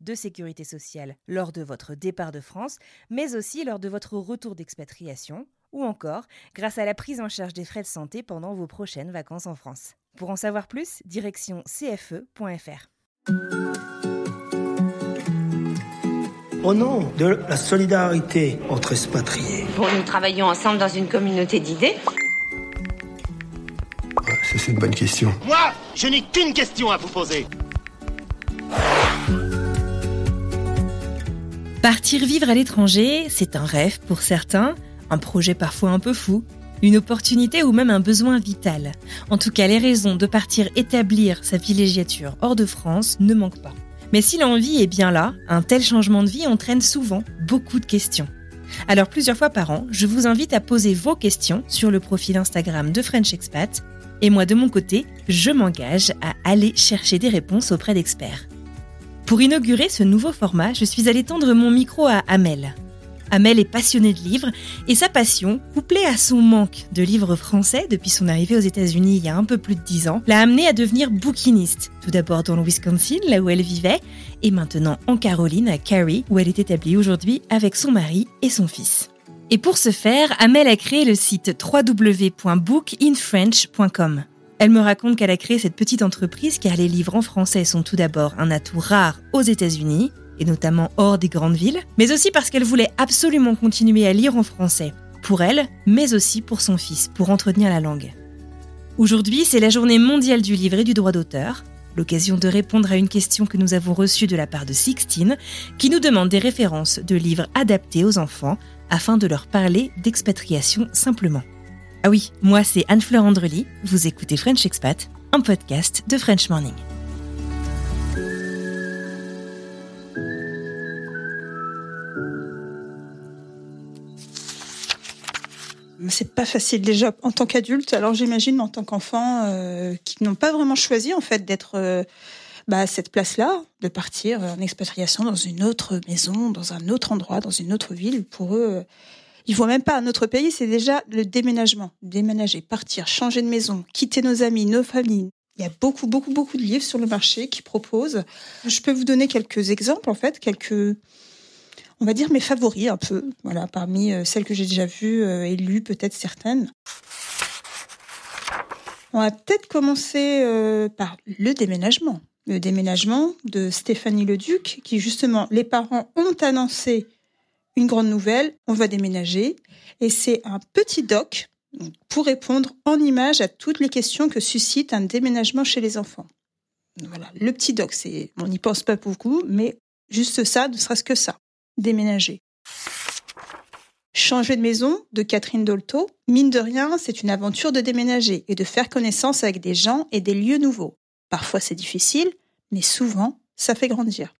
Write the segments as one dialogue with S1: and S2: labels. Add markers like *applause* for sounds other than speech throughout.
S1: de sécurité sociale lors de votre départ de France, mais aussi lors de votre retour d'expatriation, ou encore grâce à la prise en charge des frais de santé pendant vos prochaines vacances en France. Pour en savoir plus, direction cfe.fr.
S2: Au nom de la solidarité entre expatriés.
S3: Bon, nous travaillons ensemble dans une communauté d'idées.
S2: Ça, c'est une bonne question.
S4: Moi, je n'ai qu'une question à vous poser.
S1: Partir vivre à l'étranger, c'est un rêve pour certains, un projet parfois un peu fou, une opportunité ou même un besoin vital. En tout cas, les raisons de partir établir sa villégiature hors de France ne manquent pas. Mais si l'envie est bien là, un tel changement de vie entraîne souvent beaucoup de questions. Alors plusieurs fois par an, je vous invite à poser vos questions sur le profil Instagram de French Expat, et moi de mon côté, je m'engage à aller chercher des réponses auprès d'experts. Pour inaugurer ce nouveau format, je suis allée tendre mon micro à Amel. Amel est passionnée de livres et sa passion, couplée à son manque de livres français depuis son arrivée aux États-Unis il y a un peu plus de 10 ans, l'a amenée à devenir bouquiniste. Tout d'abord dans le Wisconsin, là où elle vivait, et maintenant en Caroline, à Cary, où elle est établie aujourd'hui avec son mari et son fils. Et pour ce faire, Amel a créé le site www.bookinfrench.com. Elle me raconte qu'elle a créé cette petite entreprise car les livres en français sont tout d'abord un atout rare aux États-Unis, et notamment hors des grandes villes, mais aussi parce qu'elle voulait absolument continuer à lire en français, pour elle, mais aussi pour son fils, pour entretenir la langue. Aujourd'hui, c'est la journée mondiale du livre et du droit d'auteur, l'occasion de répondre à une question que nous avons reçue de la part de Sixtine, qui nous demande des références de livres adaptés aux enfants afin de leur parler d'expatriation simplement. Ah oui, moi c'est Anne-Fleur Andrely, vous écoutez French Expat, un podcast de French Morning.
S5: C'est pas facile déjà en tant qu'adulte, alors j'imagine en tant qu'enfant euh, qui n'ont pas vraiment choisi en fait d'être euh, bah, à cette place-là, de partir en expatriation dans une autre maison, dans un autre endroit, dans une autre ville. Pour eux, ils voient même pas un autre pays, c'est déjà le déménagement, déménager, partir, changer de maison, quitter nos amis, nos familles. Il y a beaucoup, beaucoup, beaucoup de livres sur le marché qui proposent. Je peux vous donner quelques exemples en fait, quelques on va dire mes favoris un peu, voilà, parmi euh, celles que j'ai déjà vues euh, et lues, peut-être certaines. On va peut-être commencer euh, par le déménagement. Le déménagement de Stéphanie Leduc, qui justement, les parents ont annoncé une grande nouvelle, on va déménager, et c'est un petit doc pour répondre en images à toutes les questions que suscite un déménagement chez les enfants. Voilà, le petit doc, on n'y pense pas beaucoup, mais juste ça, ne serait-ce que ça déménager. Changer de maison de Catherine Dolto, mine de rien, c'est une aventure de déménager et de faire connaissance avec des gens et des lieux nouveaux. Parfois c'est difficile, mais souvent ça fait grandir.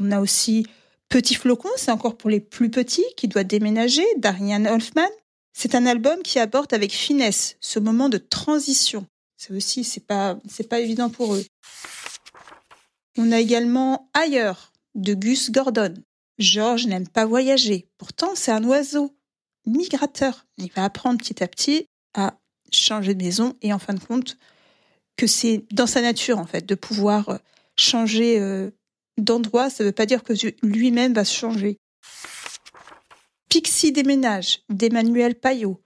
S5: On a aussi Petit Flocon, c'est encore pour les plus petits qui doivent déménager, d'Ariane Hoffman. C'est un album qui aborde avec finesse ce moment de transition. C'est aussi, c'est pas, c'est pas évident pour eux. On a également Ailleurs de Gus Gordon. George n'aime pas voyager. Pourtant, c'est un oiseau migrateur. Il va apprendre petit à petit à changer de maison et en fin de compte que c'est dans sa nature en fait de pouvoir changer euh, d'endroit. Ça ne veut pas dire que lui-même va se changer. Pixie déménage d'Emmanuel Payot.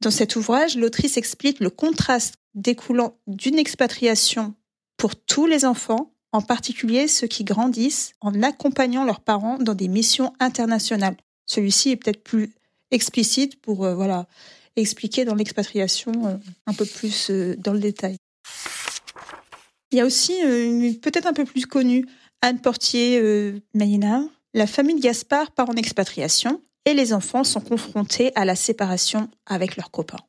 S5: Dans cet ouvrage, l'autrice explique le contraste découlant d'une expatriation pour tous les enfants en particulier ceux qui grandissent en accompagnant leurs parents dans des missions internationales. Celui-ci est peut-être plus explicite pour euh, voilà expliquer dans l'expatriation euh, un peu plus euh, dans le détail. Il y a aussi peut-être un peu plus connue Anne Portier Maynard. La famille de Gaspard part en expatriation et les enfants sont confrontés à la séparation avec leurs copains.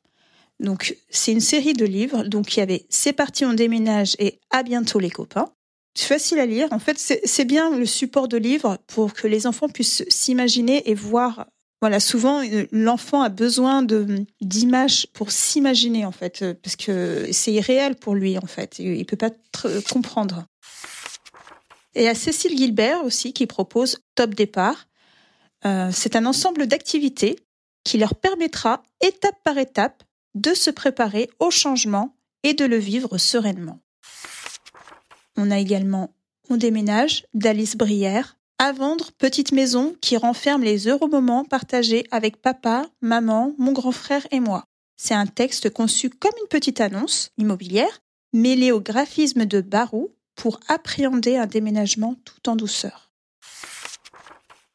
S5: Donc c'est une série de livres. Donc il y avait C'est parti, on déménage et À bientôt les copains. C'est facile à lire. En fait, c'est bien le support de livres pour que les enfants puissent s'imaginer et voir. Voilà, souvent euh, l'enfant a besoin d'images pour s'imaginer en fait, euh, parce que c'est irréel pour lui en fait. Il peut pas comprendre. Et à Cécile Gilbert aussi qui propose Top Départ. Euh, c'est un ensemble d'activités qui leur permettra, étape par étape, de se préparer au changement et de le vivre sereinement. On a également On déménage d'Alice Brière, à vendre Petite maison qui renferme les heureux moments partagés avec papa, maman, mon grand frère et moi. C'est un texte conçu comme une petite annonce immobilière, mêlé au graphisme de Barou pour appréhender un déménagement tout en douceur.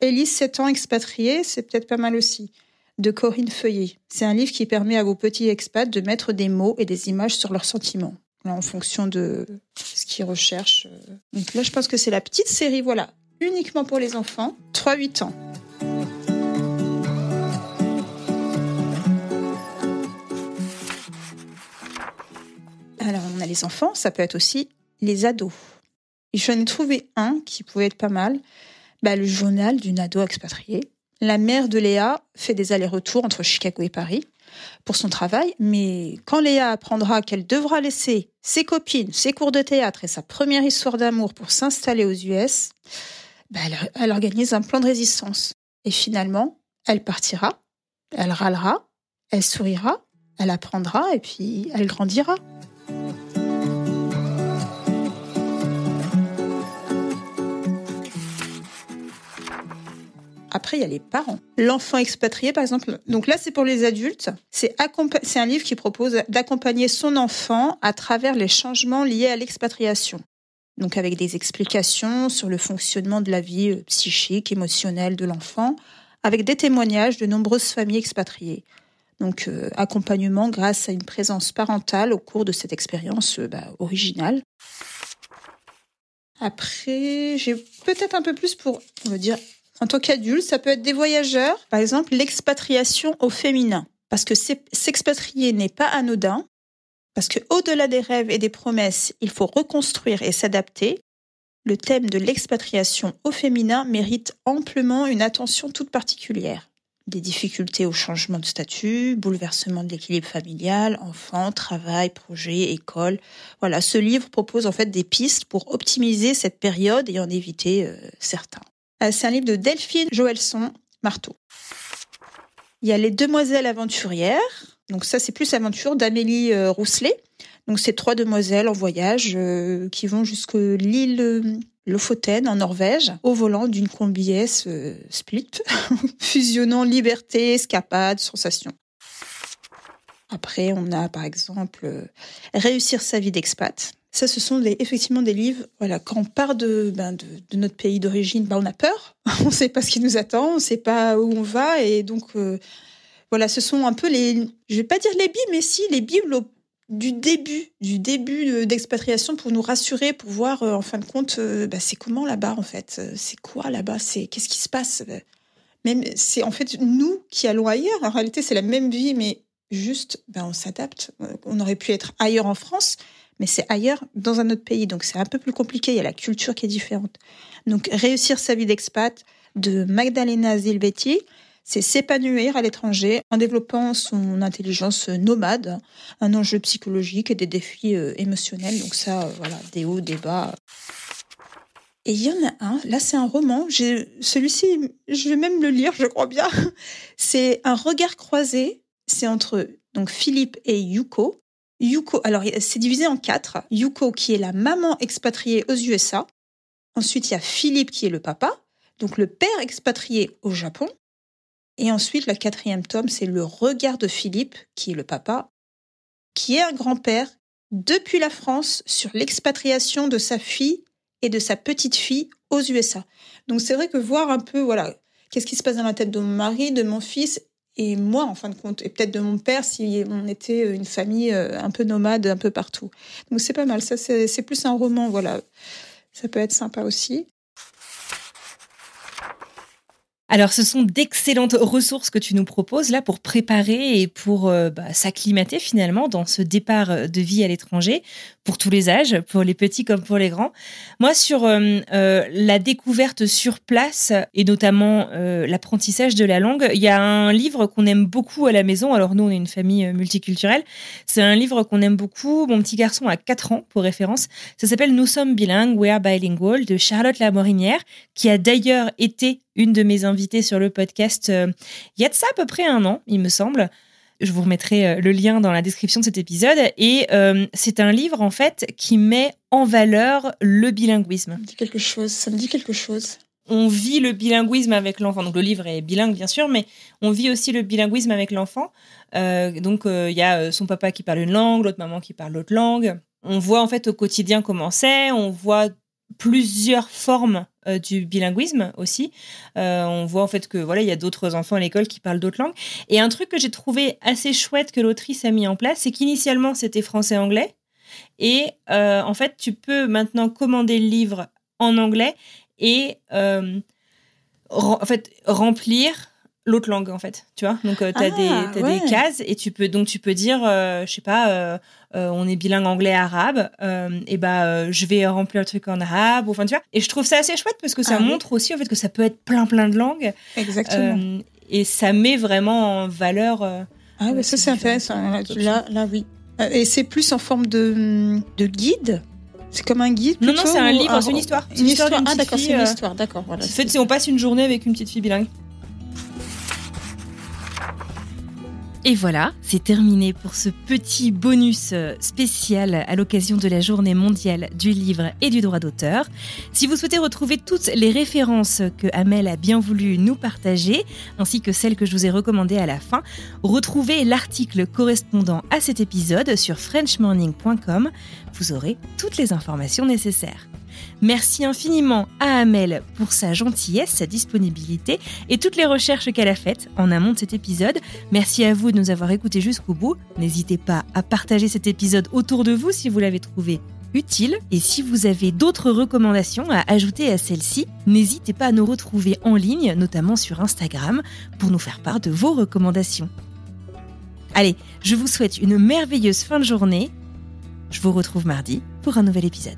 S5: Élise 7 ans expatriée, c'est peut-être pas mal aussi de Corinne Feuillet. C'est un livre qui permet à vos petits expats de mettre des mots et des images sur leurs sentiments en fonction de ce qu'ils recherchent. Donc là, je pense que c'est la petite série, voilà, uniquement pour les enfants, 3-8 ans. Alors, on a les enfants, ça peut être aussi les ados. Et j'en ai trouvé un qui pouvait être pas mal, bah, le journal d'une ado expatriée. La mère de Léa fait des allers-retours entre Chicago et Paris pour son travail, mais quand Léa apprendra qu'elle devra laisser ses copines, ses cours de théâtre et sa première histoire d'amour pour s'installer aux US, bah, elle, organise un plan de résistance. Et finalement, elle partira, elle râlera, elle sourira, elle apprendra et puis elle grandira. Après, il y a les parents. L'enfant expatrié, par exemple. Donc là, c'est pour les adultes. C'est un livre qui propose d'accompagner son enfant à travers les changements liés à l'expatriation. Donc avec des explications sur le fonctionnement de la vie euh, psychique, émotionnelle de l'enfant, avec des témoignages de nombreuses familles expatriées. Donc euh, accompagnement grâce à une présence parentale au cours de cette expérience euh, bah, originale. Après, j'ai peut-être un peu plus pour, on va dire, en tant qu'adulte, ça peut être des voyageurs, par exemple l'expatriation au féminin. Parce que s'expatrier n'est pas anodin, parce que au-delà des rêves et des promesses, il faut reconstruire et s'adapter. Le thème de l'expatriation au féminin mérite amplement une attention toute particulière. Des difficultés au changement de statut, bouleversement de l'équilibre familial, enfants, travail, projet, école. Voilà, ce livre propose en fait des pistes pour optimiser cette période et en éviter euh, certains. Euh, c'est un livre de Delphine Joelson Marteau. Il y a Les Demoiselles aventurières. Donc ça, c'est plus aventure d'Amélie euh, Rousselet. Donc c'est trois demoiselles en voyage euh, qui vont jusqu'à l'île Lofoten en Norvège au volant d'une combi split, *laughs* fusionnant liberté, escapade, sensation. Après, on a par exemple Réussir sa vie d'expat. Ça, ce sont effectivement des livres. Voilà, quand on part de, ben, notre pays d'origine, ben, on a peur. *laughs* on ne sait pas ce qui nous attend, on ne sait pas où on va, et donc euh, voilà, ce sont un peu les, je vais pas dire les bibles, mais si les bibles du début, du début d'expatriation pour nous rassurer, pour voir euh, en fin de compte, euh, ben, c'est comment là-bas en fait, c'est quoi là-bas, c'est qu'est-ce qui se passe? Même c'est en fait nous qui allons ailleurs. En réalité, c'est la même vie, mais juste, ben, on s'adapte. On aurait pu être ailleurs en France mais c'est ailleurs, dans un autre pays. Donc c'est un peu plus compliqué, il y a la culture qui est différente. Donc réussir sa vie d'expat de Magdalena Zilbetti, c'est s'épanouir à l'étranger en développant son intelligence nomade, un enjeu psychologique et des défis euh, émotionnels. Donc ça, euh, voilà, des hauts, des bas. Et il y en a un, là c'est un roman, celui-ci, je vais même le lire, je crois bien. *laughs* C'est un regard croisé, c'est entre donc Philippe et Yuko. Yuko, alors c'est divisé en quatre. Yuko qui est la maman expatriée aux USA. Ensuite, il y a Philippe qui est le papa, donc le père expatrié au Japon. Et ensuite, le quatrième tome, c'est le regard de Philippe, qui est le papa, qui est un grand-père depuis la France sur l'expatriation de sa fille et de sa petite fille aux USA. Donc c'est vrai que voir un peu, voilà, qu'est-ce qui se passe dans la tête de mon mari, de mon fils, et moi en fin de compte, et peut-être de mon père si on était une famille un peu nomade un peu partout. Donc c'est pas mal, ça c'est plus un roman, voilà. Ça peut être sympa aussi.
S1: Alors, ce sont d'excellentes ressources que tu nous proposes là pour préparer et pour euh, bah, s'acclimater finalement dans ce départ euh, de vie à l'étranger pour tous les âges, pour les petits comme pour les grands. Moi, sur euh, la découverte sur place et notamment l'apprentissage de la langue, il y a un livre qu'on aime beaucoup à la maison. Alors, nous, on est une famille multiculturelle. C'est un livre qu'on aime beaucoup. Mon petit garçon a 4 ans, pour référence. Ça s'appelle Nous sommes bilingues, We are bilingual de Charlotte Lamorinière, qui a d'ailleurs été une de mes invitées sur le podcast euh, il y a de ça à peu près un an, il me semble. Je vous remettrai euh, le lien dans la description de cet épisode. Et euh, c'est un livre, en fait, qui met en valeur le bilinguisme.
S5: Ça me dit quelque chose. Ça me dit quelque chose.
S1: On vit le bilinguisme avec l'enfant. Donc le livre est bilingue, bien sûr, mais on vit aussi le bilinguisme avec l'enfant. donc il y a son papa qui parle une langue, l'autre maman qui parle l'autre langue. On voit en fait au quotidien comment c'est. On voit plusieurs formes du bilinguisme aussi. Euh, on voit en fait que voilà, il y a d'autres enfants à l'école qui parlent d'autres langues. Et un truc que j'ai trouvé assez chouette que l'autrice a mis en place, c'est qu'initialement c'était français-anglais. Et euh, en fait, tu peux maintenant commander le livre en anglais et en fait remplir l'autre langue en fait tu vois. Donc euh, tu as, ah, des, des cases et tu peux donc tu peux dire euh, je sais pas euh, on est bilingue anglais arabe et bah je vais remplir le truc en arabe enfin tu vois. Et je trouve ça assez chouette parce que ça ah montre aussi en fait que ça peut être plein plein de langues.
S5: Exactement.
S1: Et ça met vraiment en valeur
S5: ah mais ça c'est intéressant. Là là oui. Et c'est plus en forme de, de guide? C'est comme un guide
S1: Non, non, c'est un livre, c'est une histoire.
S5: Une, histoire, ah d'accord, c'est une histoire, d'accord.
S1: Voilà. En fait, on passe une journée avec une petite fille bilingue. Et voilà, c'est terminé pour ce petit bonus euh, spécial à l'occasion de la journée mondiale du livre et du droit d'auteur. Si vous souhaitez retrouver toutes les références que Amel a bien voulu nous partager, ainsi que celles que je vous ai recommandées à la fin, retrouvez l'article correspondant à cet épisode sur frenchmorning.com. Vous aurez toutes les informations nécessaires. Merci infiniment à Amel pour sa gentillesse, sa disponibilité et toutes les recherches qu'elle a faites en amont de cet épisode. Merci à vous de nous avoir écoutés jusqu'au bout. N'hésitez pas à partager cet épisode autour de vous si vous l'avez trouvé utile. Et si vous avez d'autres recommandations à ajouter à celle-ci, n'hésitez pas à nous retrouver en ligne, notamment sur Instagram, pour nous faire part de vos recommandations. Allez, je vous souhaite une merveilleuse fin de journée. Je vous retrouve mardi pour un nouvel épisode.